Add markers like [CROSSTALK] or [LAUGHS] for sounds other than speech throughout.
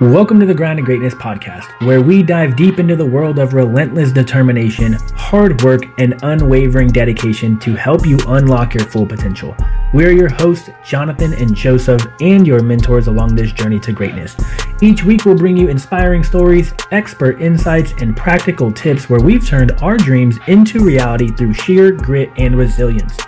Welcome to the Grind to Greatness podcast, where we dive deep into the world of relentless determination, hard work, and unwavering dedication to help you unlock your full potential. We're your hosts, Jonathan and Joseph, and your mentors along this journey to greatness. Each week, we'll bring you inspiring stories, expert insights, and practical tips where we've turned our dreams into reality through sheer grit and resilience.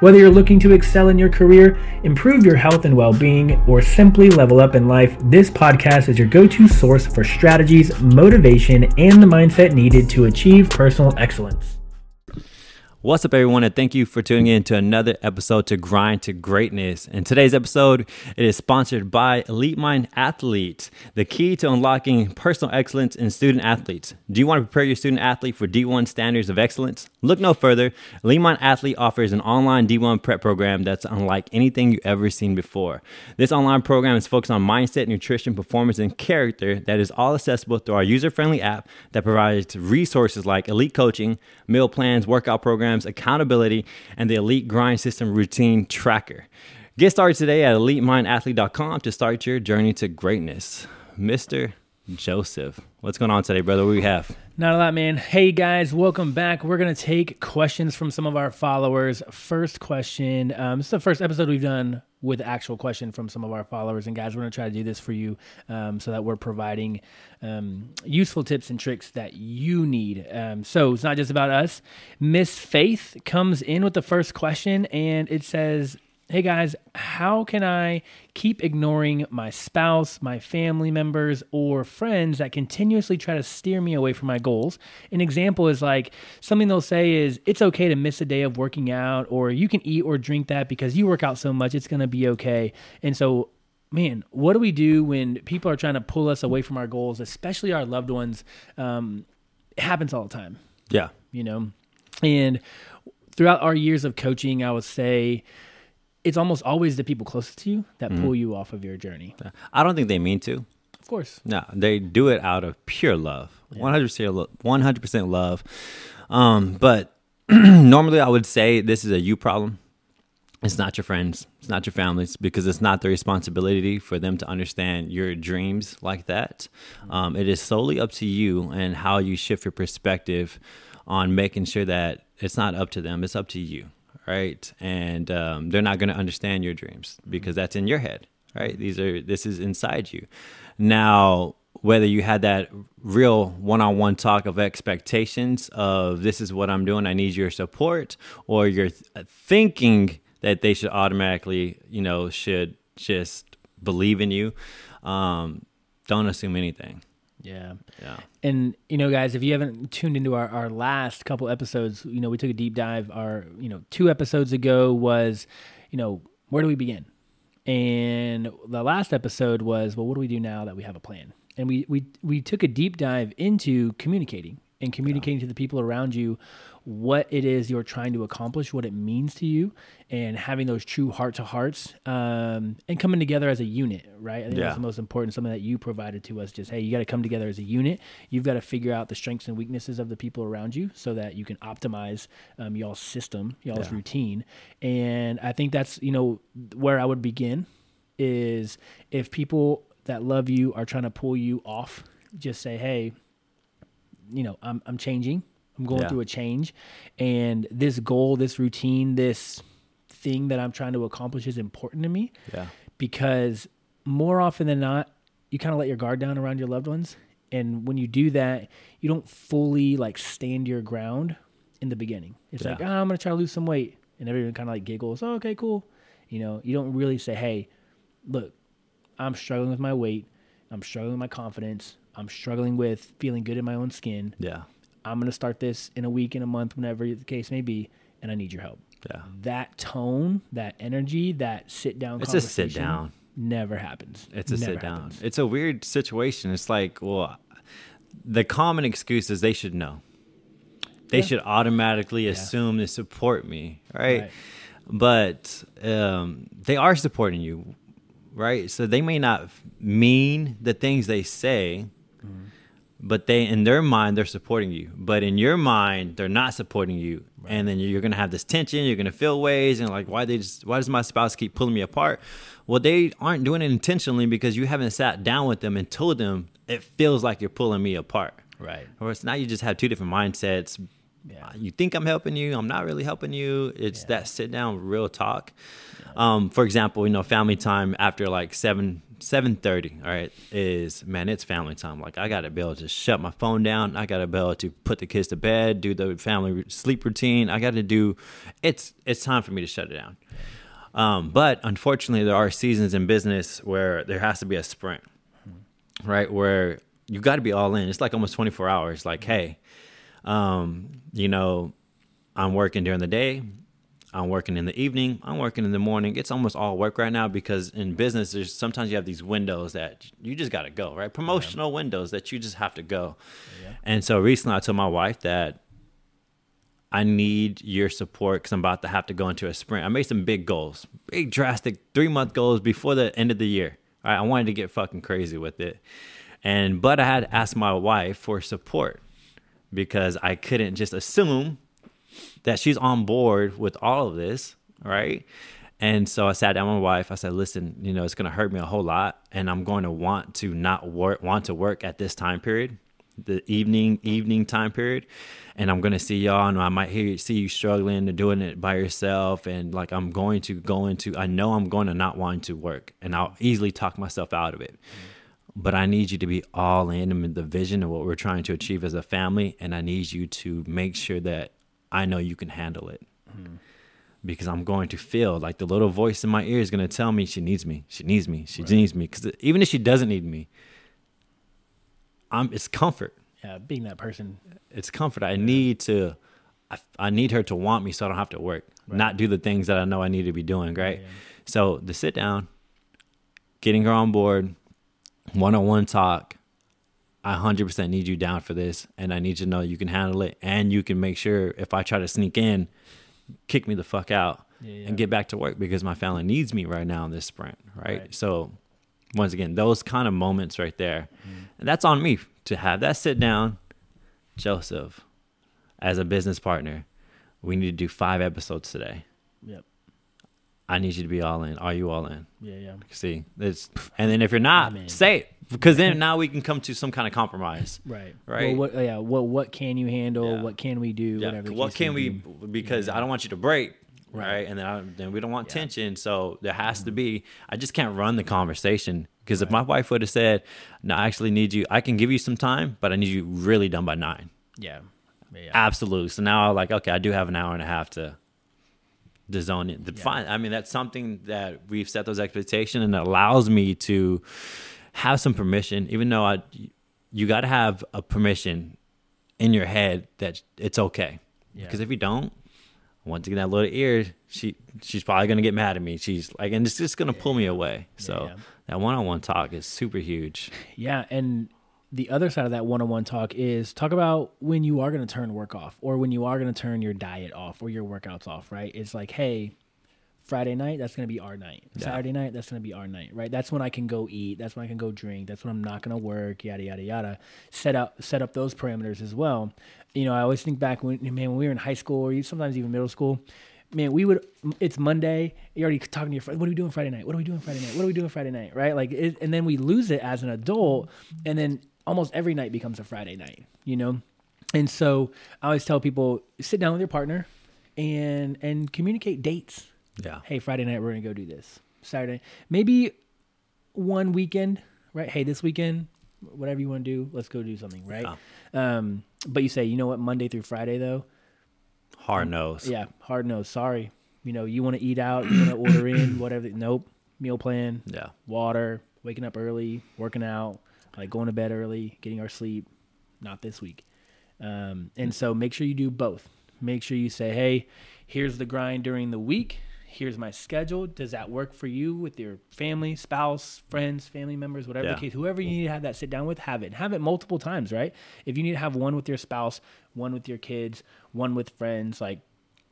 Whether you're looking to excel in your career, improve your health and well being, or simply level up in life, this podcast is your go to source for strategies, motivation, and the mindset needed to achieve personal excellence. What's up, everyone, and thank you for tuning in to another episode to Grind to Greatness. In today's episode, it is sponsored by Elite Mind Athlete, the key to unlocking personal excellence in student athletes. Do you want to prepare your student athlete for D1 standards of excellence? Look no further. Elite Mind Athlete offers an online D1 prep program that's unlike anything you've ever seen before. This online program is focused on mindset, nutrition, performance, and character that is all accessible through our user friendly app that provides resources like elite coaching, meal plans, workout programs programs, accountability, and the Elite Grind System routine tracker. Get started today at elitemindathlete.com to start your journey to greatness. Mr. Joseph, what's going on today, brother? What do we have? Not a lot, man. Hey guys, welcome back. We're gonna take questions from some of our followers. First question. Um, this is the first episode we've done with actual question from some of our followers. And guys, we're gonna try to do this for you, um, so that we're providing um, useful tips and tricks that you need. Um, so it's not just about us. Miss Faith comes in with the first question, and it says, Hey guys, how can I keep ignoring my spouse, my family members, or friends that continuously try to steer me away from my goals? An example is like something they'll say is, it's okay to miss a day of working out, or you can eat or drink that because you work out so much, it's gonna be okay. And so, man, what do we do when people are trying to pull us away from our goals, especially our loved ones? Um, it happens all the time. Yeah. You know, and throughout our years of coaching, I would say, it's almost always the people closest to you that mm-hmm. pull you off of your journey. I don't think they mean to. Of course. No, they do it out of pure love. One hundred percent, one hundred percent love. Um, but [CLEARS THROAT] normally, I would say this is a you problem. It's not your friends. It's not your families because it's not their responsibility for them to understand your dreams like that. Um, it is solely up to you and how you shift your perspective on making sure that it's not up to them. It's up to you right? And um, they're not going to understand your dreams because that's in your head, right? These are this is inside you. Now, whether you had that real one-on-one talk of expectations of this is what I'm doing, I need your support, or you're th- thinking that they should automatically, you know, should just believe in you. Um, don't assume anything. Yeah. Yeah. And you know, guys, if you haven't tuned into our, our last couple episodes, you know, we took a deep dive. Our, you know, two episodes ago was, you know, where do we begin? And the last episode was, well, what do we do now that we have a plan? And we we we took a deep dive into communicating and communicating yeah. to the people around you what it is you're trying to accomplish, what it means to you, and having those true heart to hearts um, and coming together as a unit, right? I think yeah. that's the most important. Something that you provided to us, just hey, you got to come together as a unit. You've got to figure out the strengths and weaknesses of the people around you so that you can optimize um, y'all's system, y'all's yeah. routine. And I think that's you know where I would begin is if people that love you are trying to pull you off, just say, hey, you know, I'm I'm changing. I'm going yeah. through a change, and this goal, this routine, this thing that I'm trying to accomplish is important to me. Yeah. Because more often than not, you kind of let your guard down around your loved ones, and when you do that, you don't fully like stand your ground in the beginning. It's yeah. like, oh, I'm gonna try to lose some weight, and everyone kind of like giggles. Oh, okay, cool. You know, you don't really say, hey, look, I'm struggling with my weight. I'm struggling with my confidence. I'm struggling with feeling good in my own skin. Yeah. I'm going to start this in a week, in a month, whenever the case may be, and I need your help. Yeah. That tone, that energy, that sit down It's a sit down. Never happens. It's a never sit down. Happens. It's a weird situation. It's like, well, the common excuse is they should know. They yeah. should automatically yeah. assume to support me, right? right. But um, they are supporting you, right? So they may not mean the things they say, but they in their mind they're supporting you but in your mind they're not supporting you right. and then you're gonna have this tension you're gonna feel ways and like why they just why does my spouse keep pulling me apart well they aren't doing it intentionally because you haven't sat down with them and told them it feels like you're pulling me apart right or it's now you just have two different mindsets yeah. you think i'm helping you i'm not really helping you it's yeah. that sit down real talk yeah. um, for example you know family time after like seven seven thirty, all right, is man, it's family time. Like I gotta be able to shut my phone down. I gotta be able to put the kids to bed, do the family sleep routine. I gotta do. It's it's time for me to shut it down. Um, but unfortunately, there are seasons in business where there has to be a sprint, right? Where you got to be all in. It's like almost twenty four hours. Like, hey, um, you know, I'm working during the day. I'm working in the evening. I'm working in the morning. It's almost all work right now because in business, there's sometimes you have these windows that you just got to go, right? Promotional yeah. windows that you just have to go. Yeah. And so recently, I told my wife that I need your support because I'm about to have to go into a sprint. I made some big goals, big drastic three month goals before the end of the year. Right? I wanted to get fucking crazy with it, and but I had asked my wife for support because I couldn't just assume that she's on board with all of this, right? And so I sat down with my wife. I said, "Listen, you know, it's going to hurt me a whole lot, and I'm going to want to not work, want to work at this time period, the evening evening time period, and I'm going to see y'all, and I might hear see you struggling and doing it by yourself, and like I'm going to go into, I know I'm going to not want to work, and I'll easily talk myself out of it." But I need you to be all in in the vision of what we're trying to achieve as a family, and I need you to make sure that I know you can handle it. Mm-hmm. Because I'm going to feel like the little voice in my ear is going to tell me she needs me. She needs me. She right. needs me. Because even if she doesn't need me, I'm. It's comfort. Yeah, being that person. It's comfort. I need to. I, I need her to want me so I don't have to work, right. not do the things that I know I need to be doing. Right. Yeah. So the sit down, getting her on board, one on one talk, I 100% need you down for this and I need to know you can handle it and you can make sure if I try to sneak in, kick me the fuck out yeah, yeah. and get back to work because my family needs me right now in this sprint, right? right. So once again, those kind of moments right there. Mm. And that's on me to have that sit down, Joseph, as a business partner. We need to do 5 episodes today. Yep. I need you to be all in. Are you all in? Yeah, yeah. See, it's and then if you're not, say it because then now we can come to some kind of compromise. Right. Right. Well, what, yeah. What What can you handle? Yeah. What can we do? Yeah. Whatever. What can we? Be. Because yeah. I don't want you to break. Right. right? And then I, then we don't want tension. So there has mm-hmm. to be. I just can't run the conversation because right. if my wife would have said, "No, I actually need you. I can give you some time, but I need you really done by nine. Yeah. yeah. Absolutely. So now I'm like, okay, I do have an hour and a half to the zone. The yeah. fine. I mean, that's something that we've set those expectations and it allows me to have some permission, even though I, you got to have a permission in your head that it's okay. Yeah. Because if you don't, once again, that little ear, she she's probably gonna get mad at me. She's like, and it's just gonna pull me away. So yeah. that one-on-one talk is super huge. [LAUGHS] Yeah, and the other side of that one-on-one talk is talk about when you are gonna turn work off, or when you are gonna turn your diet off, or your workouts off. Right? It's like, hey, Friday night, that's gonna be our night. Yeah. Saturday night, that's gonna be our night, right? That's when I can go eat. That's when I can go drink. That's when I'm not gonna work. Yada yada yada. Set up set up those parameters as well. You know, I always think back when man when we were in high school or sometimes even middle school. Man, we would. It's Monday. You're already talking to your friend. What are we doing Friday night? What are we doing Friday night? What are we doing Friday night? Right? Like, it, and then we lose it as an adult, and then almost every night becomes a Friday night. You know, and so I always tell people sit down with your partner and and communicate dates yeah. Hey, Friday night we're gonna go do this. Saturday, maybe one weekend, right? Hey, this weekend, whatever you want to do, let's go do something, right? Yeah. Um, but you say, you know what, Monday through Friday though, hard nose. Yeah, hard nose. Sorry, you know, you want to eat out, you want to order in, [COUGHS] whatever. Nope. Meal plan. Yeah. Water. Waking up early, working out, like going to bed early, getting our sleep. Not this week. Um, and so make sure you do both. Make sure you say, hey, here's the grind during the week here's my schedule. Does that work for you with your family, spouse, friends, family members, whatever yeah. the case? Whoever you need to have that sit down with, have it. Have it multiple times, right? If you need to have one with your spouse, one with your kids, one with friends, like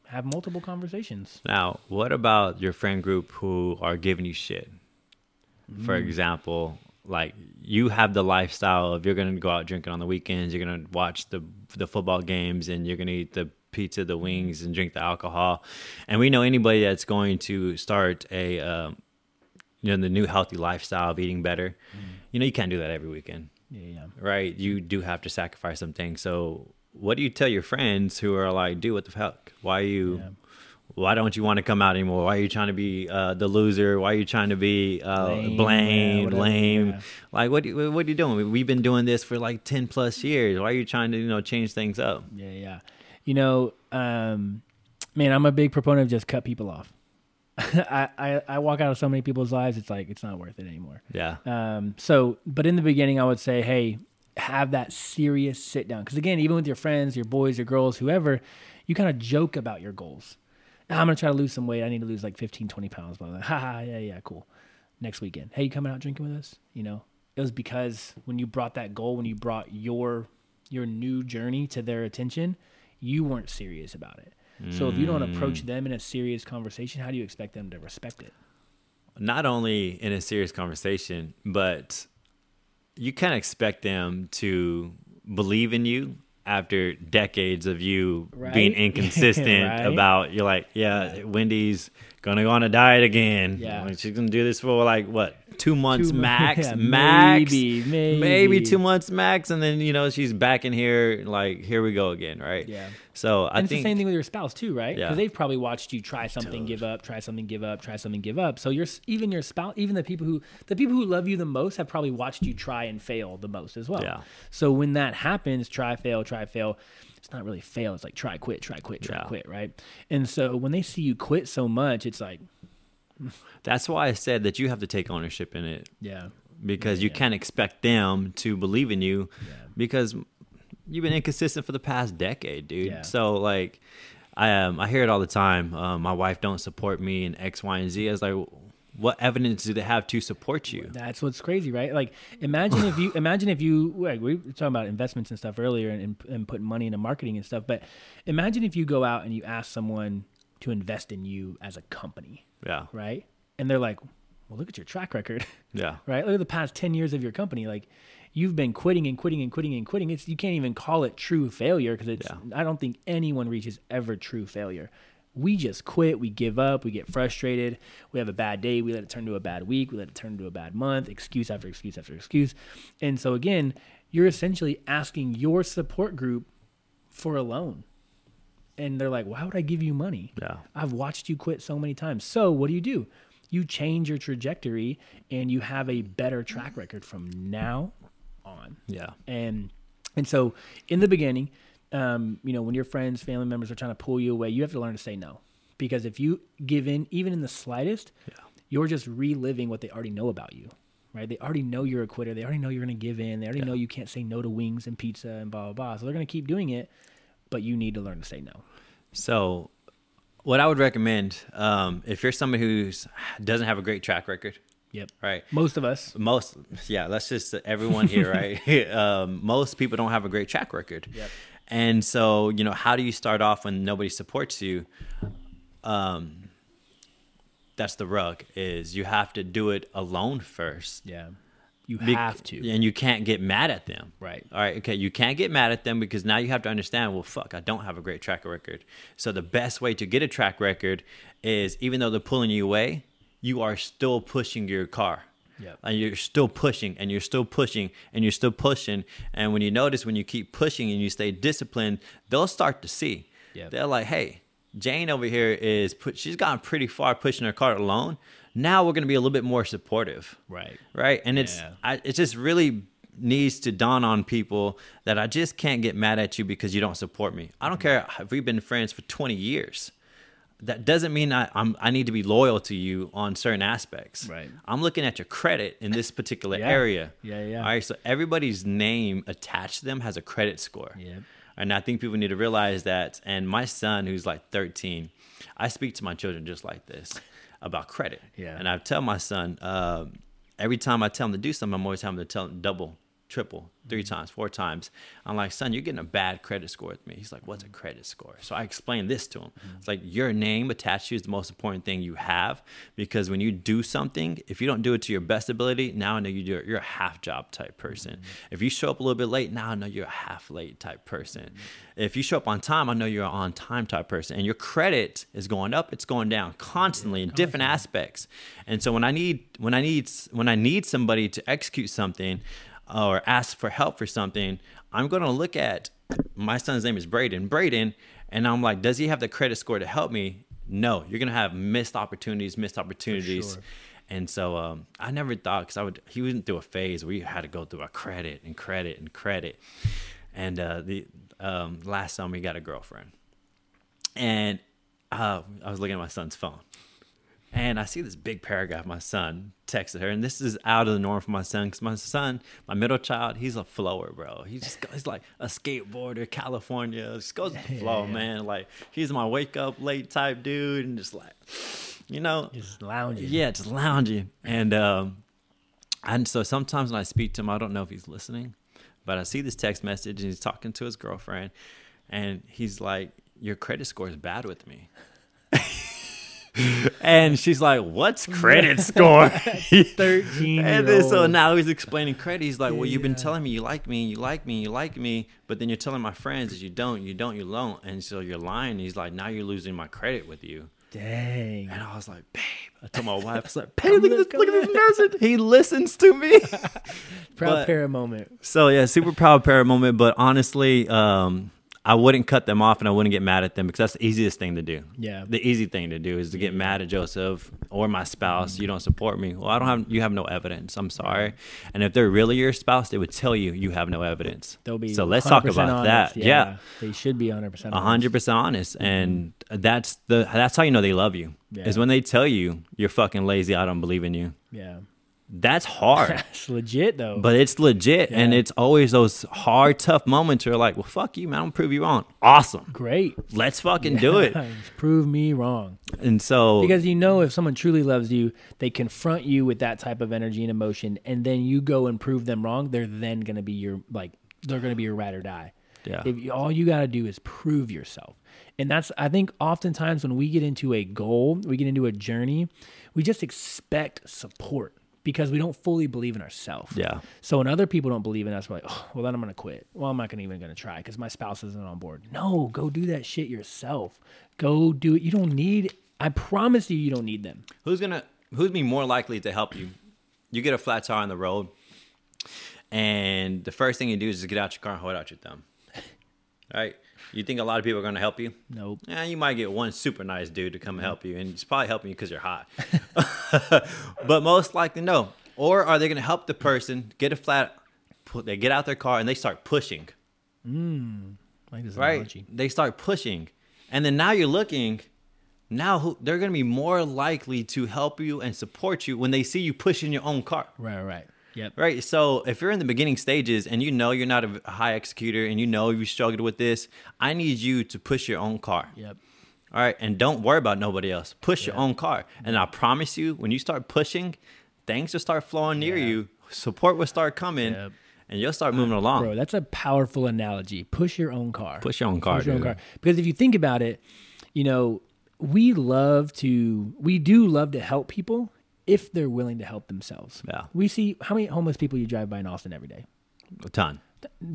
have multiple conversations. Now, what about your friend group who are giving you shit? Mm. For example, like you have the lifestyle of you're gonna go out drinking on the weekends, you're gonna watch the the football games, and you're gonna eat the pizza, the wings, and drink the alcohol. And we know anybody that's going to start a um, you know the new healthy lifestyle of eating better. Mm. You know you can't do that every weekend. Yeah, yeah. Right. You do have to sacrifice something. So what do you tell your friends who are like, "Dude, what the fuck? Why are you?" Yeah why don't you want to come out anymore? Why are you trying to be uh, the loser? Why are you trying to be uh, lame, blamed, yeah, lame? Yeah. Like, what, what are you doing? We've been doing this for like 10 plus years. Why are you trying to, you know, change things up? Yeah, yeah. You know, um, man, I'm a big proponent of just cut people off. [LAUGHS] I, I, I walk out of so many people's lives, it's like, it's not worth it anymore. Yeah. Um, so, but in the beginning, I would say, hey, have that serious sit down. Because again, even with your friends, your boys, your girls, whoever, you kind of joke about your goals I'm gonna try to lose some weight. I need to lose like 15, 20 pounds. But I'm like, ha, yeah, yeah, cool. Next weekend, hey, you coming out drinking with us? You know, it was because when you brought that goal, when you brought your your new journey to their attention, you weren't serious about it. Mm. So if you don't approach them in a serious conversation, how do you expect them to respect it? Not only in a serious conversation, but you can't expect them to believe in you after decades of you right? being [LAUGHS] inconsistent right? about you're like yeah wendy's gonna go on a diet again yeah like, she's gonna do this for like what two months two, [LAUGHS] max yeah, max maybe, maybe maybe two months max and then you know she's back in here like here we go again right yeah so I and think the same thing with your spouse too, right? Because yeah. they've probably watched you try something, Dude. give up, try something, give up, try something, give up. So you're even your spouse, even the people who the people who love you the most have probably watched you try and fail the most as well. Yeah. So when that happens, try, fail, try, fail. It's not really fail. It's like try, quit, try, quit, try, yeah. quit, right? And so when they see you quit so much, it's like. That's why I said that you have to take ownership in it. Yeah. Because yeah, you can't expect them to believe in you. Because you've been inconsistent for the past decade, dude. Yeah. So like, I um I hear it all the time. Um, my wife don't support me in X, Y, and Z. I was like, what evidence do they have to support you? That's what's crazy, right? Like, imagine if you [SIGHS] imagine if you like, we were talking about investments and stuff earlier, and, and, and putting money into marketing and stuff. But imagine if you go out and you ask someone to invest in you as a company. Yeah. Right. And they're like, well, look at your track record. [LAUGHS] Yeah. right. Look at the past ten years of your company. Like you've been quitting and quitting and quitting and quitting. It's you can't even call it true failure because it's. Yeah. I don't think anyone reaches ever true failure. We just quit. We give up. We get frustrated. We have a bad day. We let it turn to a bad week. We let it turn to a bad month. Excuse after excuse after excuse. And so again, you're essentially asking your support group for a loan. And they're like, why would I give you money? Yeah. I've watched you quit so many times. So what do you do? You change your trajectory and you have a better track record from now on. Yeah. And and so in the beginning, um, you know, when your friends, family members are trying to pull you away, you have to learn to say no. Because if you give in even in the slightest, yeah. you're just reliving what they already know about you. Right? They already know you're a quitter. They already know you're going to give in. They already yeah. know you can't say no to wings and pizza and blah blah blah. So they're going to keep doing it, but you need to learn to say no. So, what I would recommend um, if you're somebody who doesn't have a great track record, Yep. Right. Most of us. Most. Yeah. Let's just everyone here, [LAUGHS] right? [LAUGHS] um, most people don't have a great track record. Yep. And so, you know, how do you start off when nobody supports you? Um, that's the rug. Is you have to do it alone first. Yeah. You have to. And you can't get mad at them. Right. All right. Okay. You can't get mad at them because now you have to understand, well, fuck, I don't have a great track record. So the best way to get a track record is even though they're pulling you away, you are still pushing your car. Yep. And you're still pushing and you're still pushing and you're still pushing. And when you notice when you keep pushing and you stay disciplined, they'll start to see. Yep. They're like, hey, Jane over here is put, she's gone pretty far pushing her car alone. Now we're gonna be a little bit more supportive. Right. Right. And it's yeah. I, it just really needs to dawn on people that I just can't get mad at you because you don't support me. I don't mm-hmm. care if we've been friends for 20 years that doesn't mean I, I'm, I need to be loyal to you on certain aspects. Right. I'm looking at your credit in this particular yeah. area. Yeah, yeah. All right. So everybody's name attached to them has a credit score. Yeah. And I think people need to realize that. And my son, who's like 13, I speak to my children just like this about credit. Yeah. And I tell my son uh, every time I tell him to do something, I'm always having to tell him double triple, three mm-hmm. times, four times. I'm like, son, you're getting a bad credit score with me. He's like, what's a mm-hmm. credit score? So I explained this to him. Mm-hmm. It's like your name attached to you is the most important thing you have because when you do something, if you don't do it to your best ability, now I know you do it. You're a half job type person. If you show up a little bit late, now I know you're a half late type person. If you show up on time, I know you're an on time type person. And your credit is going up, it's going down constantly in different aspects. And so when I need when I need when I need somebody to execute something, or ask for help for something, I'm going to look at my son's name is Braden. Braden, and I'm like, does he have the credit score to help me? No, you're going to have missed opportunities, missed opportunities. Sure. And so um, I never thought because I would he went through a phase where you had to go through a credit and credit and credit. And uh, the um, last summer he got a girlfriend, and uh, I was looking at my son's phone, and I see this big paragraph my son texted her, and this is out of the norm for my son because my son, my middle child, he's a flower, bro. He just he's like a skateboarder, California, just goes with the flow, yeah. man. Like he's my wake up late type dude, and just like, you know, just lounging. Yeah, just lounging. And um, and so sometimes when I speak to him, I don't know if he's listening, but I see this text message, and he's talking to his girlfriend, and he's like, "Your credit score is bad with me." And she's like, "What's credit score?" [LAUGHS] Thirteen. and then so now he's explaining credit. He's like, "Well, you've been telling me you like me, you like me, you like me, but then you're telling my friends that you don't, you don't, you don't, and so you're lying." He's like, "Now you're losing my credit with you." Dang. And I was like, "Babe," I told my wife, "I was like, [LAUGHS] babe, look at this, look at this message. He listens to me." [LAUGHS] proud but, parent moment. So yeah, super proud parent moment. But honestly, um, I wouldn't cut them off and I wouldn't get mad at them because that's the easiest thing to do. Yeah. The easy thing to do is to get mad at Joseph or my spouse. Mm-hmm. You don't support me. Well, I don't have. You have no evidence. I'm sorry. And if they're really your spouse, they would tell you you have no evidence. They'll be. So let's talk about honest. that. Yeah. yeah. They should be 100 percent. 100 percent honest, mm-hmm. and that's the that's how you know they love you. Yeah. Is when they tell you you're fucking lazy. I don't believe in you. Yeah that's hard. [LAUGHS] That's legit though. But it's legit, yeah. and it's always those hard, tough moments where like, well, fuck you, man. I'm gonna prove you wrong. Awesome, great. Let's fucking yeah. do it. [LAUGHS] prove me wrong. And so, because you know, if someone truly loves you, they confront you with that type of energy and emotion, and then you go and prove them wrong. They're then gonna be your like, they're gonna be your ride or die. Yeah. If you, all you got to do is prove yourself. And that's, I think, oftentimes when we get into a goal, we get into a journey, we just expect support because we don't fully believe in ourselves. Yeah. So when other people don't believe in us, we're like, oh, well, then I'm going to quit. Well, I'm not gonna even going to try because my spouse isn't on board. No, go do that shit yourself. Go do it. You don't need, I promise you, you don't need them. Who's going to, who's be more likely to help you? You get a flat tire on the road, and the first thing you do is just get out your car and hold out your thumb. [LAUGHS] right? You think a lot of people are going to help you? Nope. Yeah, you might get one super nice dude to come help you, and he's probably helping you because you're hot. [LAUGHS] [LAUGHS] but most likely, no. Or are they going to help the person get a flat? They get out their car and they start pushing. Mm, like this right? Analogy. They start pushing, and then now you're looking. Now who, they're going to be more likely to help you and support you when they see you pushing your own car. Right, right. Yep. Right. So if you're in the beginning stages and you know you're not a high executor and you know you struggled with this, I need you to push your own car. Yep. All right. And don't worry about nobody else. Push your own car. And I promise you, when you start pushing, things will start flowing near yeah. you. Support will start coming. Yep. And you'll start moving along. Bro, that's a powerful analogy. Push your own car. Push your own car. Push your own car. Because if you think about it, you know, we love to, we do love to help people if they're willing to help themselves. Yeah. We see how many homeless people you drive by in Austin every day. A ton.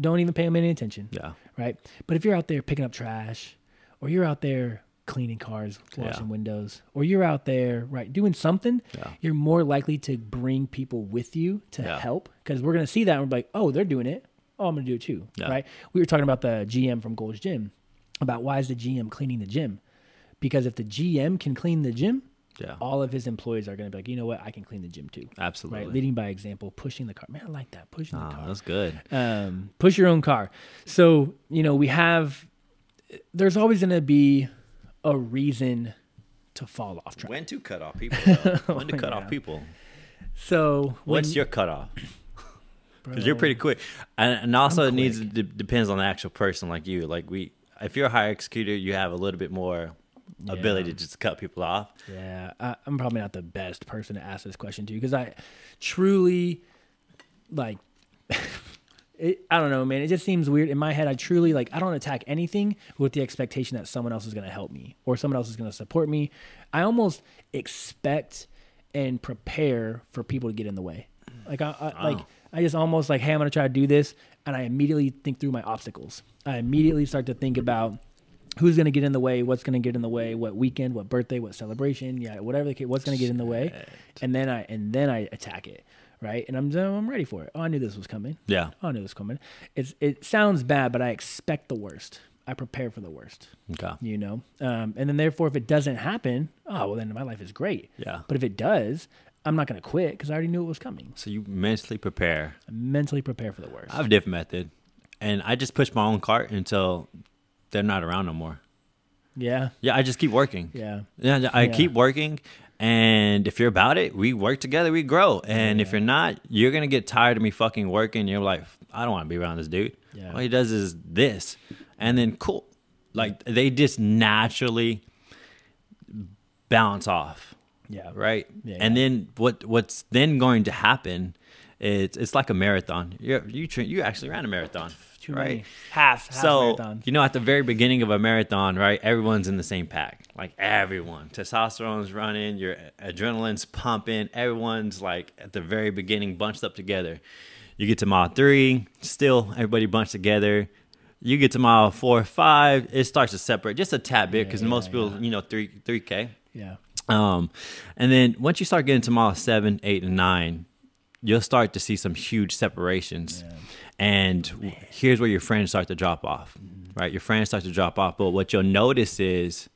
Don't even pay them any attention. Yeah. Right. But if you're out there picking up trash, or you're out there cleaning cars, washing yeah. windows, or you're out there right doing something, yeah. you're more likely to bring people with you to yeah. help because we're gonna see that and we're like, oh, they're doing it. Oh, I'm gonna do it too. Right. We were talking about the GM from Gold's Gym about why is the GM cleaning the gym? Because if the GM can clean the gym, yeah. all of his employees are going to be like, you know what, I can clean the gym too. Absolutely. Right? Leading by example, pushing the car. Man, I like that. Pushing oh, the car. That's good. Um, push your own car. So, you know, we have, there's always going to be a reason to fall off track. When to cut off people. [LAUGHS] when to cut yeah. off people. So, what's when, your cutoff? [LAUGHS] Because you're pretty quick, and, and also it needs depends on the actual person like you. Like we, if you're a high executor, you have a little bit more yeah. ability to just cut people off. Yeah, I, am probably not the best person to ask this question to because I truly like. [LAUGHS] it, I don't know, man. It just seems weird in my head. I truly like I don't attack anything with the expectation that someone else is going to help me or someone else is going to support me. I almost expect and prepare for people to get in the way. Like I, I like oh. I just almost like, hey, I'm going to try to do this, and I immediately think through my obstacles. I immediately start to think about who's going to get in the way, what's going to get in the way, what weekend, what birthday, what celebration, yeah, whatever the case, what's going to get in the way, and then I and then I attack it right? And I'm I'm ready for it. Oh, I knew this was coming. Yeah. Oh, I knew this was coming. It's it sounds bad, but I expect the worst. I prepare for the worst. Okay. You know, um, and then therefore, if it doesn't happen, oh well, then my life is great. Yeah. But if it does, I'm not going to quit because I already knew it was coming. So you mentally prepare. I mentally prepare for the worst. I have a different method, and I just push my own cart until they're not around no more. yeah. Yeah, I just keep working. Yeah. Yeah, I Yeah. keep working, and if you're about it, we work together, we grow. And if you're not, you're gonna get tired of me fucking working. You're like, I don't want to be around this dude. Yeah. All he does is this, and then cool, like they just naturally bounce off, Yeah. right? Yeah, and yeah. then what what's then going to happen? It's it's like a marathon. You you train, you actually ran a marathon, Too right? many half, half so marathons. you know at the very beginning of a marathon right everyone's in the same pack like everyone testosterone's running your adrenaline's pumping everyone's like at the very beginning bunched up together you get to mile three still everybody bunched together you get to mile four or five it starts to separate just a tad bit because Yeah, most yeah, people yeah. you know three 3k Yeah. um, and then once you start getting to mile seven, eight, and nine, you'll start to see some huge separations. And here's where your friends start to drop off, Mm-hmm. right? Your friends start to drop off. But what you'll notice is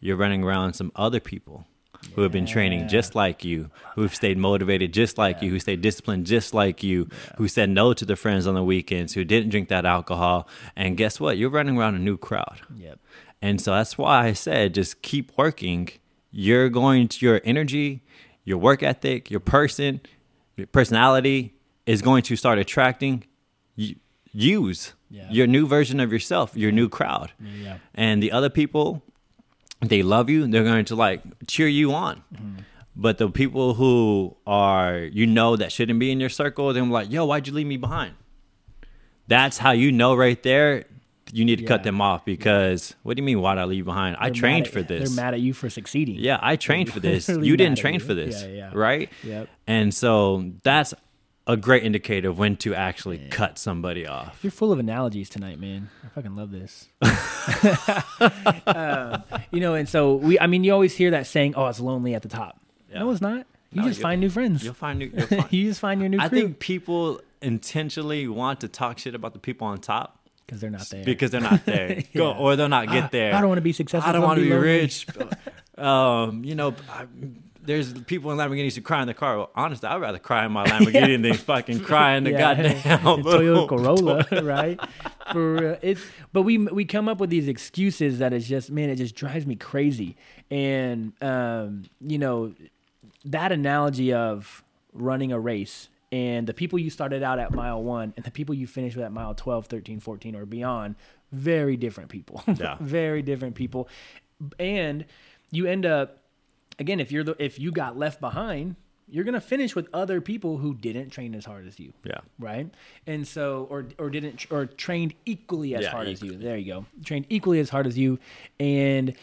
you're running around some other people who have been training just like you, who've stayed motivated just like you, who stayed disciplined just like you, who said no to the friends on the weekends, who didn't drink that alcohol. And guess what? You're running around a new crowd. Yep. And so that's why I said just keep working. You're going to your energy, your work ethic, your person, your personality is going to start attracting use Yeah. your new version of yourself, your new crowd. Yeah. And the other people, they love you. They're going to like cheer you on. Mm-hmm. But the people who are you know that shouldn't be in your circle, they're like, "Yo, why'd you leave me behind?" That's how you know right there. You need to cut them off because what do you mean? Why'd I leave behind? I They're trained mad for this. They're mad at you for succeeding. Yeah, I trained for this. [LAUGHS] You didn't train you. for this, Yeah, yeah. right? Yep. And so that's a great indicator of when to actually cut somebody off. You're full of analogies tonight, man. I fucking love this. [LAUGHS] [LAUGHS] um, you know, and so we, I mean, you always hear that saying, oh, it's lonely at the top. No, it's not. You No, just find new friends. You'll find new. You'll find, [LAUGHS] you just find your new I crew think people intentionally want to talk shit about the people on top because they're not there. because they're not there, Go, or they'll not get there. I don't want to be successful. I don't want to be lonely. rich. um, you know, I, there's people in Lamborghinis who cry in the car. Well, honestly, I'd rather cry in my [LAUGHS] Lamborghini than fucking cry in the Yeah. goddamn [LAUGHS] Toyota [LAUGHS] Corolla, right? For real. it's but we we come up with these excuses that is just man, it just drives me crazy. And um, you know, that analogy of running a race and the people you started out at mile 1 and the people you finished with at mile 12, 13, 14 or beyond, very different people. Yeah. very different people. And you end up again if you're the if you got left behind, you're going to finish with other people who didn't train as hard as you Yeah. right? And so, or or didn't or trained equally as Yeah, hard as you. There you go, trained equally as hard as you, and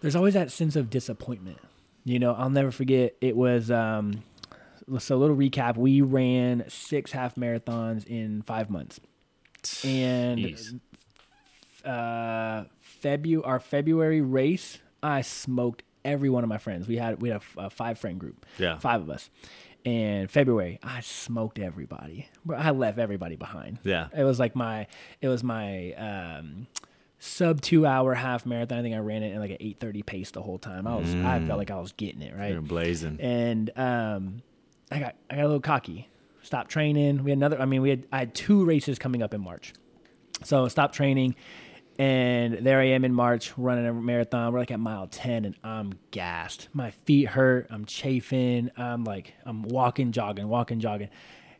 there's always that sense of disappointment. You know, I'll never forget. It was um, so a little recap. We ran six half marathons in five months, and Jeez. uh, Febu our February race, I smoked every one of my friends. We had we had a, a five friend group, Yeah. five of us. And February, I smoked everybody. I left everybody behind. Yeah. it was like my it was my um, sub two hour half marathon. I think I ran it in like an eight thirty pace the whole time. I was I felt like I was getting it right You're blazing. and um, I got I got a little cocky. Stopped training. We had another. I mean, we had I had two races coming up in March, so I stopped training, and there I am in March running a marathon. We're like at mile ten, and I'm gassed. My feet hurt. I'm chafing. I'm like I'm walking, jogging, walking, jogging.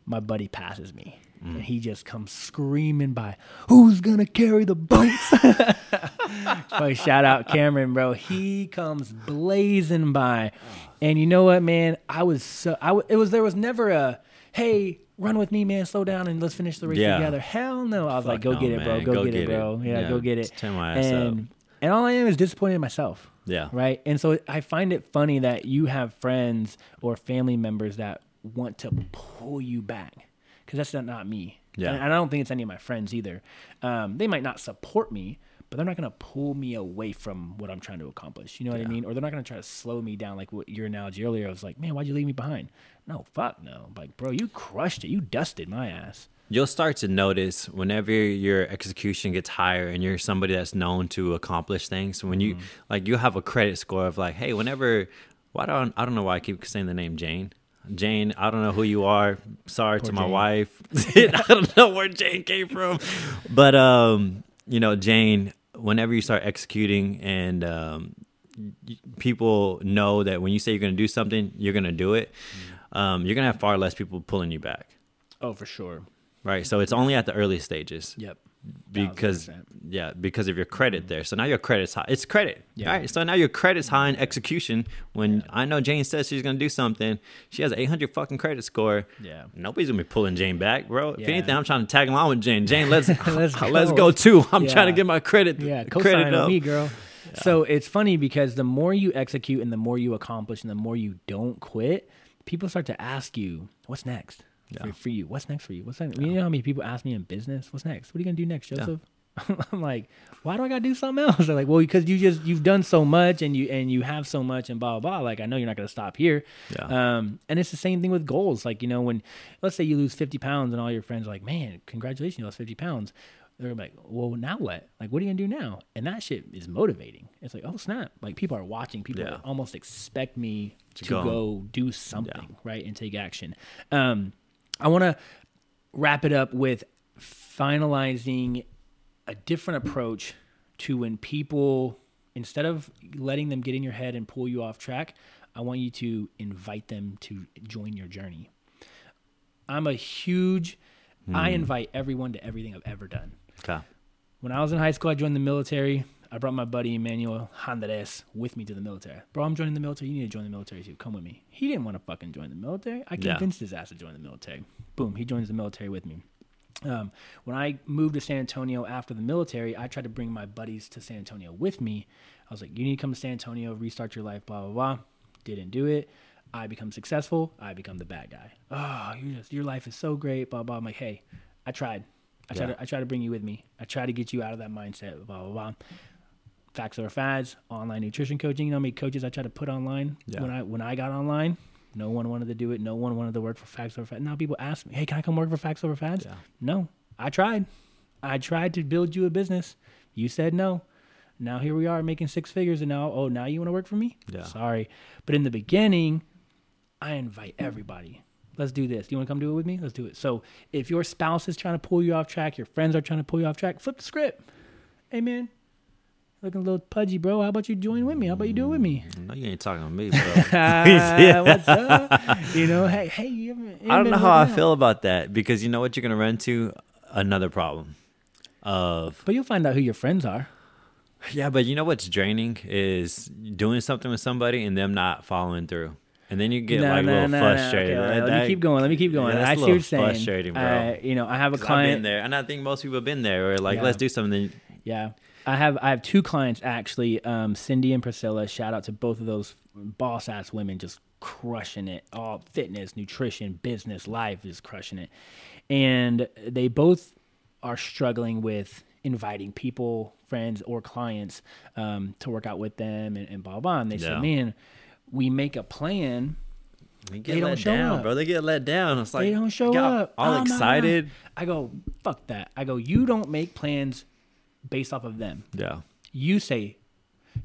My buddy passes me. Mm. And he just comes screaming by, who's gonna carry the boats? [LAUGHS] Fuck, shout out Cameron, bro. He comes blazing by, oh. and you know what, man? I was so I w- it was there was never a hey run with me, man. Slow down and let's finish the race Yeah. together. Hell no. I was like, go no, get it, bro. Go, Go get, it, bro. it. Yeah, Yeah, go get it. tear my ass up. and and all I am is disappointed in myself. Yeah. Right. And so I find it funny that you have friends or family members that want to pull you back because that's not, not me. Yeah. And I don't think it's any of my friends either. Um, they might not support me, but they're not going to pull me away from what I'm trying to accomplish. You know what I mean? Or they're not going to try to slow me down like what your analogy earlier. I was like, man, why'd you leave me behind? No, fuck no. Like, bro, you crushed it. You dusted my ass. You'll start to notice whenever your execution gets higher and you're somebody that's known to accomplish things. When you like, you have a credit score of like, hey, whenever, why don't I don't know why I keep saying the name Jane. Jane, I don't know who you are. Sorry to my Jane. wife. [LAUGHS] [LAUGHS] I don't know where Jane came from, but um, you know, Jane. Whenever you start executing and um, people know that when you say you're going to do something, you're going to do it. Um, you're going to have far less people pulling you back. Oh, for sure. Right. So it's only at the early stages Yep. Because 1000%. yeah, because of your credit mm-hmm. there. So now your credit's high. It's credit. Yeah. Right. So now your credit's high in execution. When I know Jane says she's gonna do something, she has an 800 fucking credit score. Yeah. Nobody's gonna be pulling Jane back, bro. If anything, I'm trying to tag along with Jane. Jane, let's [LAUGHS] [LAUGHS] Let's [LAUGHS] let's, go. go. too. I'm Yeah. trying to get my credit. Yeah, credit up. me, girl. So it's funny because the more you execute and the more you accomplish and the more you don't quit, people start to ask you, "What's next Yeah. for you? What's next for you? What's next?" You know how many people ask me in business, "What's next? What are you gonna do next, Joseph?" [LAUGHS] I'm like, "Why do I gotta do something else?" [LAUGHS] They're like, "Well, because you just you've done so much and you and you have so much and blah blah blah. Like I know you're not gonna stop here." Yeah. Um, and it's the same thing with goals. Like you know when let's say you lose 50 pounds and all your friends are like, "Man, congratulations, you lost 50 pounds." they're like, well, now what? Like, what are you gonna do now? And that shit is motivating. It's like, oh snap! Like people are watching. People Yeah. almost expect me to, go. go. do something, right, and take action. Um, I want to wrap it up with finalizing a different approach to when people, instead of letting them get in your head and pull you off track, I want you to invite them to join your journey. I'm a huge. I hmm. invite everyone to everything I've ever done. Okay. When I was in high school, I joined the military. I brought my buddy Emmanuel Handres with me to the military. Bro, I'm joining the military. You need to join the military too. Come with me. He didn't want to fucking join the military. I Yeah. convinced his ass to join the military. Boom, he joins the military with me. Um, when I moved to San Antonio after the military, I tried to bring my buddies to San Antonio with me. I was like, you need to come to San Antonio, restart your life, blah, blah, blah. Didn't do it. I become successful. I become the bad guy. Oh, you just, your life is so great, blah, blah. I'm like, hey, I tried. I tried, Yeah. to, I tried to bring you with me. I tried to get you out of that mindset, blah, blah, blah. Facts over fads, online nutrition coaching. You know how many coaches I tried to put online Yeah. when I when I got online? No one wanted to do it. No one wanted to work for Facts Over Fads. Now people ask me, hey, can I come work for Facts Over Fads? Yeah. No, I tried. I tried to build you a business. You said no. Now here we are making six figures, and now oh now you want to work for me? Yeah. Sorry, but in the beginning, I invite everybody. Let's do this. Do you want to come do it with me? Let's do it. So if your spouse is trying to pull you off track, your friends are trying to pull you off track, flip the script. Hey man, looking a little pudgy, bro. How about you join with me? How about you do it with me? No, you ain't talking to me, bro. Ah, [LAUGHS] what's up? [LAUGHS] You know, hey, hey. You haven't, you I don't know how I out. feel about that because you know what you're gonna run into another problem of But you'll find out who your friends are. yeah, but you know what's draining is doing something with somebody and them not following through, and then you get No, like no, a little no, frustrated. Okay, That- let me keep going. Let me keep going. Yeah, that's I a see what you're saying. frustrating, bro. Uh, you know, I have a 'cause I've client. been there, and I think most people have been there. Where like, Yeah. let's do something. Yeah. I have I have two clients actually, um, Cindy and Priscilla. Shout out to both of those boss ass women, just crushing it. All fitness, nutrition, business, life is crushing it, and they both are struggling with inviting people, friends, or clients um, to work out with them and, and blah blah. blah. And they Yeah. said, "Man, we make a plan." They get They don't let show down, up. bro. They get let down. It's like they don't show get up. All Oh, excited. I go, fuck that. I go, you don't make plans based off of them. Yeah. You say,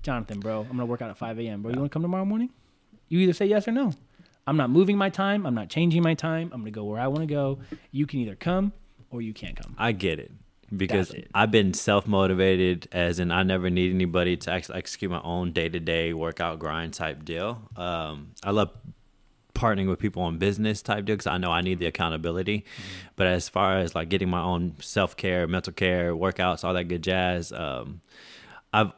Jonathan, bro, I'm gonna work out at 5 a.m. Bro, you want to come tomorrow morning? You either say yes or no. I'm not moving my time. I'm not changing my time. I'm gonna go where I want to go. You can either come or you can't come. I get it because it. I've been self motivated, as in I never need anybody to ex- execute my own day to day workout grind type deal. Um, I love partnering with people on business type deal because I know I need the accountability. Mm-hmm. But as far as like getting my own self care, mental care, workouts, all that good jazz, um, I've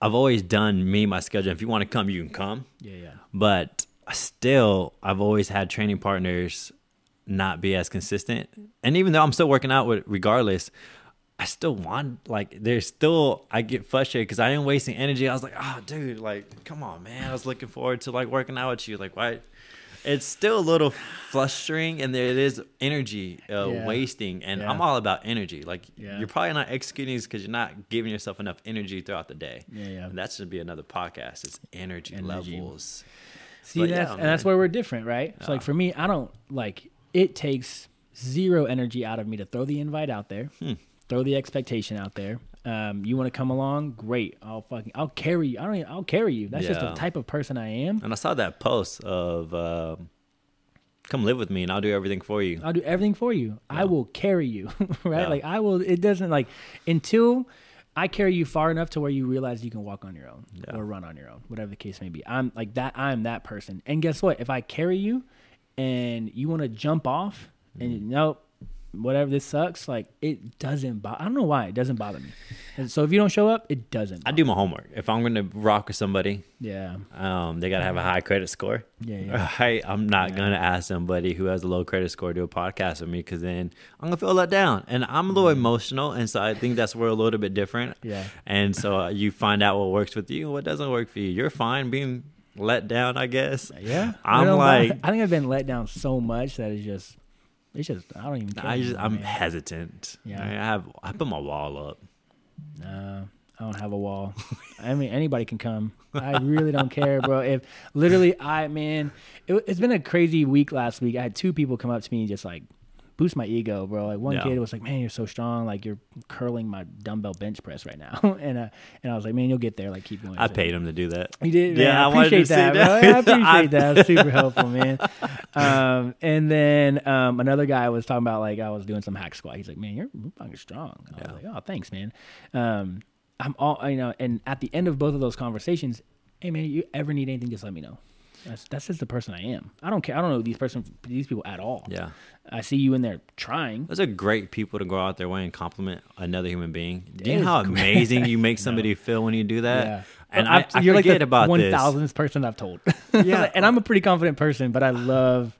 I've always done me my schedule. If you want to come, you can come Yeah, yeah. but still i've always had training partners not be as consistent. And even though I'm still working out with regardless, I still want like there's still I get frustrated because I am wasting energy. I was like, oh dude, like come on, man. I was looking forward to like working out with you. Like why? It's still a little frustrating, and there it is energy uh, Yeah. wasting. And Yeah. I'm all about energy. Like Yeah. you're probably not executing because you're not giving yourself enough energy throughout the day. Yeah, yeah. And that should be another podcast. It's energy, Energy. levels. See, But that's and that's where we're different, right? So like for me, I don't like it takes zero energy out of me to throw the invite out there, Hmm. throw the expectation out there. Um, you want to come along? Great. I'll fucking I'll carry you. I don't. Even, I'll carry you. That's just the type of person I am. And I saw that post of um, come live with me and I'll do everything for you. I'll do everything for you. I will carry you, [LAUGHS] right? Yeah. Like I will. It doesn't like until I carry you far enough to where you realize you can walk on your own Yeah. or run on your own, whatever the case may be. I'm like that. I'm that person. And guess what? If I carry you and you want to jump off and Mm-hmm. nope, whatever this sucks, like it doesn't. bother I don't know why it doesn't bother me. And so if you don't show up, it doesn't. I do my homework. If I'm going to rock with somebody, Yeah. um, they got to have a high credit score. Yeah, yeah. [LAUGHS] Right? I'm not going to ask somebody who has a low credit score to do a podcast with me because then I'm going to feel let down. And I'm a little emotional. And so I think that's where a little bit different. Yeah. And so uh, you find out what works with you and what doesn't work for you. You're fine being let down, I guess. Yeah. I'm I like- I think I've been let down so much that it's just, it's just, I don't even care. I just, I'm man. hesitant. Yeah. I have, I put my wall up. No, I don't have a wall. I mean, anybody can come. I really don't care, bro. If literally, I man, it, it's been a crazy week. Last week, I had two people come up to me and just like boost my ego, bro. Like one Yeah. kid was like, "Man, you're so strong. Like you're curling my dumbbell bench press right now." [LAUGHS] and uh, and I was like, "Man, you'll get there. Like keep going." I paid him to do that. you did, Yeah, man. I [LAUGHS] I appreciate that, that. I appreciate that. That's super helpful, man. [LAUGHS] Um, and then um, another guy was talking about like I was doing some hack squat. He's like, "Man, you're fucking strong." I Yeah. was like, "Oh, thanks, man." Um, I'm all you know. And at the end of both of those conversations, hey, man, you ever need anything, just let me know. That's that's just the person I am. I don't care. I don't know these person these people at all. Yeah. I see you in there trying. Those are great people to go out their way and compliment another human being. Do you It know how great. amazing you make [LAUGHS] somebody feel when you do that? Yeah. And I, I you're forget like the about one this. thousandth person I've told. [LAUGHS] Yeah. and I'm a pretty confident person, but I love,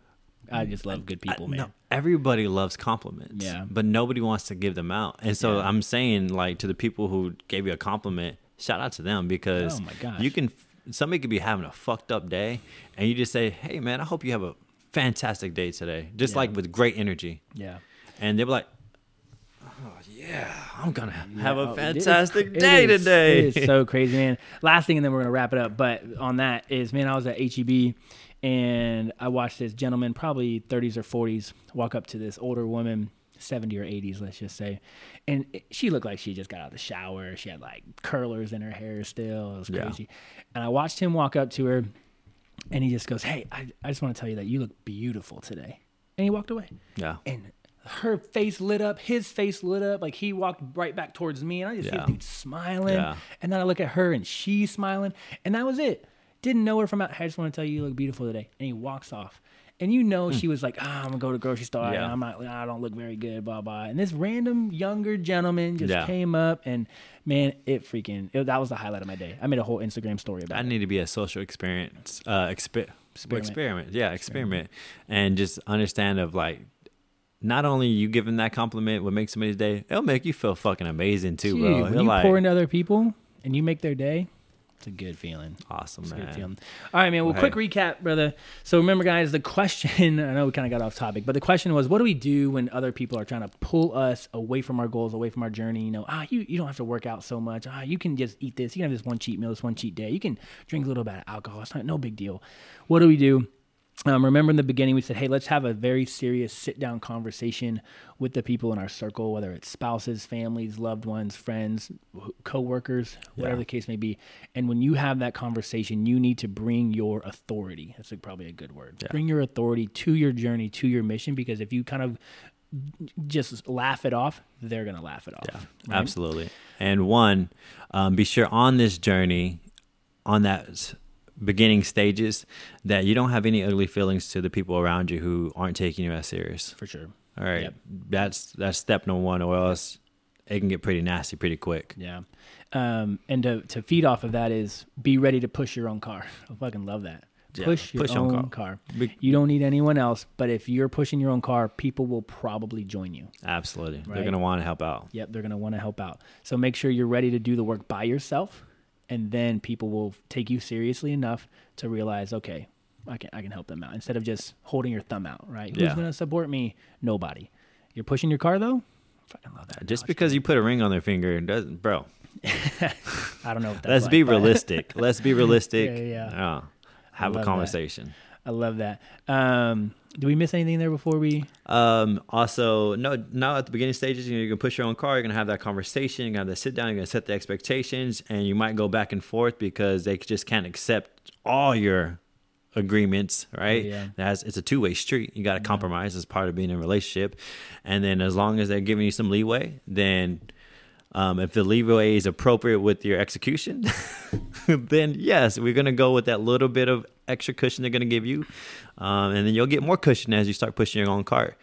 I just love good people, man. no, everybody loves compliments. Yeah. But nobody wants to give them out. And so. I'm saying, like, to the people who gave you a compliment, shout out to them because Oh my gosh. you can, somebody could be having a fucked up day and you just say, hey, man, I hope you have a fantastic day today. Just Yeah. like with great energy. Yeah. And they're like, oh, yeah, I'm to have Oh, a fantastic it day is- today. It is so crazy, man. Last thing, and then we're gonna wrap it up. But on that is, man, I was at HEB, and I watched this gentleman, probably 30s or 40s, walk up to this older woman, 70 or 80s, let's just say, and it- she looked like she just got out of the shower. She had like curlers in her hair still. It was Yeah. crazy. And I watched him walk up to her, and he just goes, "Hey, I, I just want to tell you that you look beautiful today." And he walked away yeah. and her face lit up, his face lit up, like he walked right back towards me, and I just see Yeah. the dude smiling, Yeah. and then I look at her and she's smiling, and that was it. Didn't know her from out. I just want to tell you, you look beautiful today, and he walks off. And you know she was like, ah, I'm gonna go to the grocery store. Hmm. Yeah. And I'm not. I don't look very good. Blah blah. And this random younger gentleman just Yeah. came up, and man, it freaking. It, that was the highlight of my day. I made a whole Instagram story about it. I it. need to be a social experience, uh, exper- Experiment. experiment. Yeah, experiment, and just understand of like, not only you giving that compliment would make somebody's day, it'll make you feel fucking amazing too, Dude, bro. when You're you like, pour into other people and you make their day, it's a good feeling. awesome, a good man. feeling. All right, man. Well, Well, quick recap, brother. So remember, guys, the question. [LAUGHS] I know we kind of got off topic, but the question was, what do we do when other people are trying to pull us away from our goals, away from our journey? You know, ah, you you don't have to work out so much. Ah, you can just eat this. You can have this one cheat meal, this one cheat day. You can drink a little bit of alcohol. It's not no big deal. What do we do? Um, remember in the beginning, we said, hey, let's have a very serious sit down conversation with the people in our circle, whether it's spouses, families, loved ones, friends, co workers, whatever Yeah. the case may be. And when you have that conversation, you need to bring your authority. That's like probably a good word. Yeah. Bring your authority to your journey, to your mission, because if you kind of just laugh it off, they're going to laugh it off. Yeah, right? absolutely. And one, um, be sure on this journey, on that beginning stages, that you don't have any ugly feelings to the people around you who aren't taking you as serious. For sure. All right, Yep. that's that's step number one, or else it can get pretty nasty pretty quick. Yeah. Um, and to, to feed off of that is be ready to push your own car. [LAUGHS] I fucking love that. Yeah, push your push own own car. car. You don't need anyone else, but if you're pushing your own car, people will probably join you. Absolutely. They're going to want to help out. Yep, they're going to want to help out. So make sure you're ready to do the work by yourself, and then people will take you seriously enough to realize, okay, I can I can help them out instead of just holding your thumb out. Right? Who's Yeah. going to support me? Nobody. You're pushing your car though. Fucking love that. Just because you put a ring on their finger, doesn't, bro. [LAUGHS] [LAUGHS] I don't know. What that's Let's like, be realistic. Let's be [LAUGHS] realistic. Yeah, yeah. Uh, have a love that. conversation. I love that. Um, do we miss anything there before we? Um, also, no, now at the beginning stages, you know, you can push your own car. You're gonna have that conversation. You're gonna have that sit down. You're gonna set the expectations, and you might go back and forth because they just can't accept all your agreements, right? Yeah. That's it's a two way street. You got to compromise as part of being in a relationship, and then as long as they're giving you some leeway, then. Um, if the leeway is appropriate with your execution, [LAUGHS] then yes, we're gonna go with that little bit of extra cushion they're gonna give you, um, and then you'll get more cushion as you start pushing your own cart.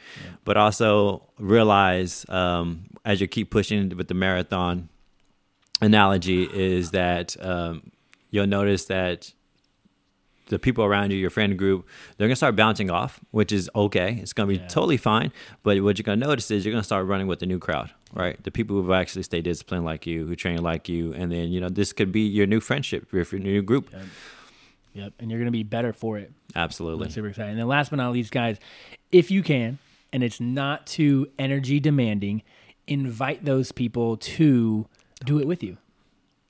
But also realize um, as you keep pushing with the marathon analogy is that um, you'll notice that the people around you, your friend group, they're gonna start bouncing off, which is okay. It's gonna be Yeah. totally fine. But what you're gonna notice is you're gonna start running with the new crowd, right? The people who've actually stayed disciplined like you, who train like you, and then you know this could be your new friendship, your, your new group. Yep. Yep. And you're going to be better for it. Absolutely. Super exciting. And then last but not least, guys, if you can, and it's not too energy demanding, invite those people to do it with you.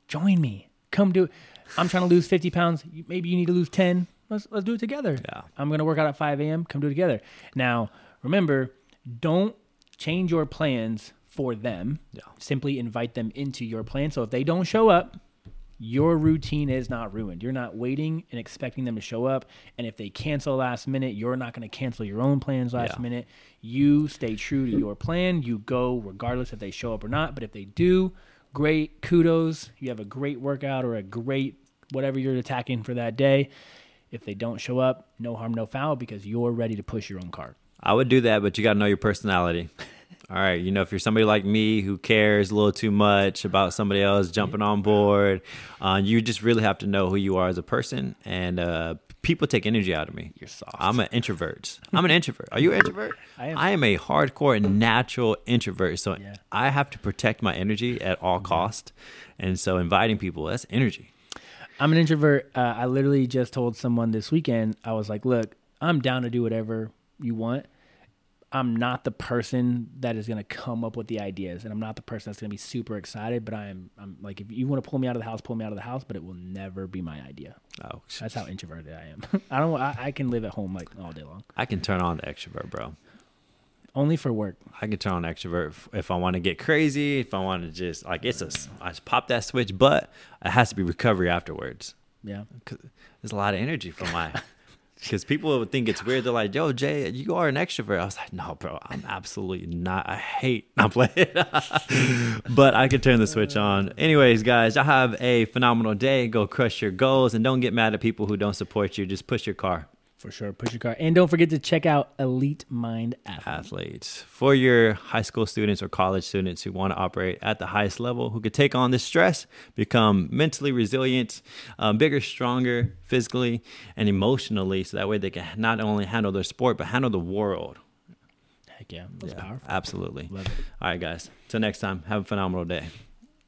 Join me. Come do it. I'm trying to lose 50 pounds. Maybe you need to lose 10. Let's let's do it together. Yeah. I'm gonna work out at 5 a.m. Come do it together. Now, remember, don't change your plans for them. Yeah. Simply invite them into your plan. So if they don't show up, your routine is not ruined. You're not waiting and expecting them to show up. And if they cancel last minute, you're not going to cancel your own plans last Yeah. minute. You stay true to your plan. You go regardless if they show up or not. But if they do, great. Kudos. You have a great workout or a great whatever you're attacking for that day. If they don't show up, no harm, no foul because you're ready to push your own cart. I would do that, but you got to know your personality. [LAUGHS] All right, you know, if you're somebody like me who cares a little too much about somebody else jumping on board, uh, you just really have to know who you are as a person. And uh, people take energy out of me. You're soft. I'm an introvert. I'm an introvert. Are you an introvert? [LAUGHS] I am. I am a hardcore natural introvert. So Yeah. I have to protect my energy at all cost. And so inviting people, that's energy. I'm an introvert. Uh, I literally just told someone this weekend, I was like, look, I'm down to do whatever you want. I'm not the person that is going to come up with the ideas, and I'm not the person that's going to be super excited. But I am, I'm like, if you want to pull me out of the house, pull me out of the house. But it will never be my idea. Oh, That's how introverted I am. [LAUGHS] I don't. I, I can live at home like all day long, I can turn on the extrovert, bro. Only for work. I can turn on extrovert if, if I want to get crazy, if I want to just like it's a I just pop that switch, but it has to be recovery afterwards. Yeah, 'Cause there's a lot of energy for my [LAUGHS] because people would think it's weird. They're like, "Yo, Jay, you are an extrovert." I was like, "No, bro, I'm absolutely not. I hate not playing." [LAUGHS] but I could turn the switch on. Anyways, guys, y'all have a phenomenal day. Go crush your goals and don't get mad at people who don't support you. Just push your car. For sure. Push your car, and don't forget to check out Elite Mind Athlete. athletes for your high school students or college students who want to operate at the highest level who could take on this stress become mentally resilient um, bigger stronger physically and emotionally so that way they can not only handle their sport but handle the world Heck yeah, that's Yeah, powerful. absolutely Love it. all right guys till next time have a phenomenal day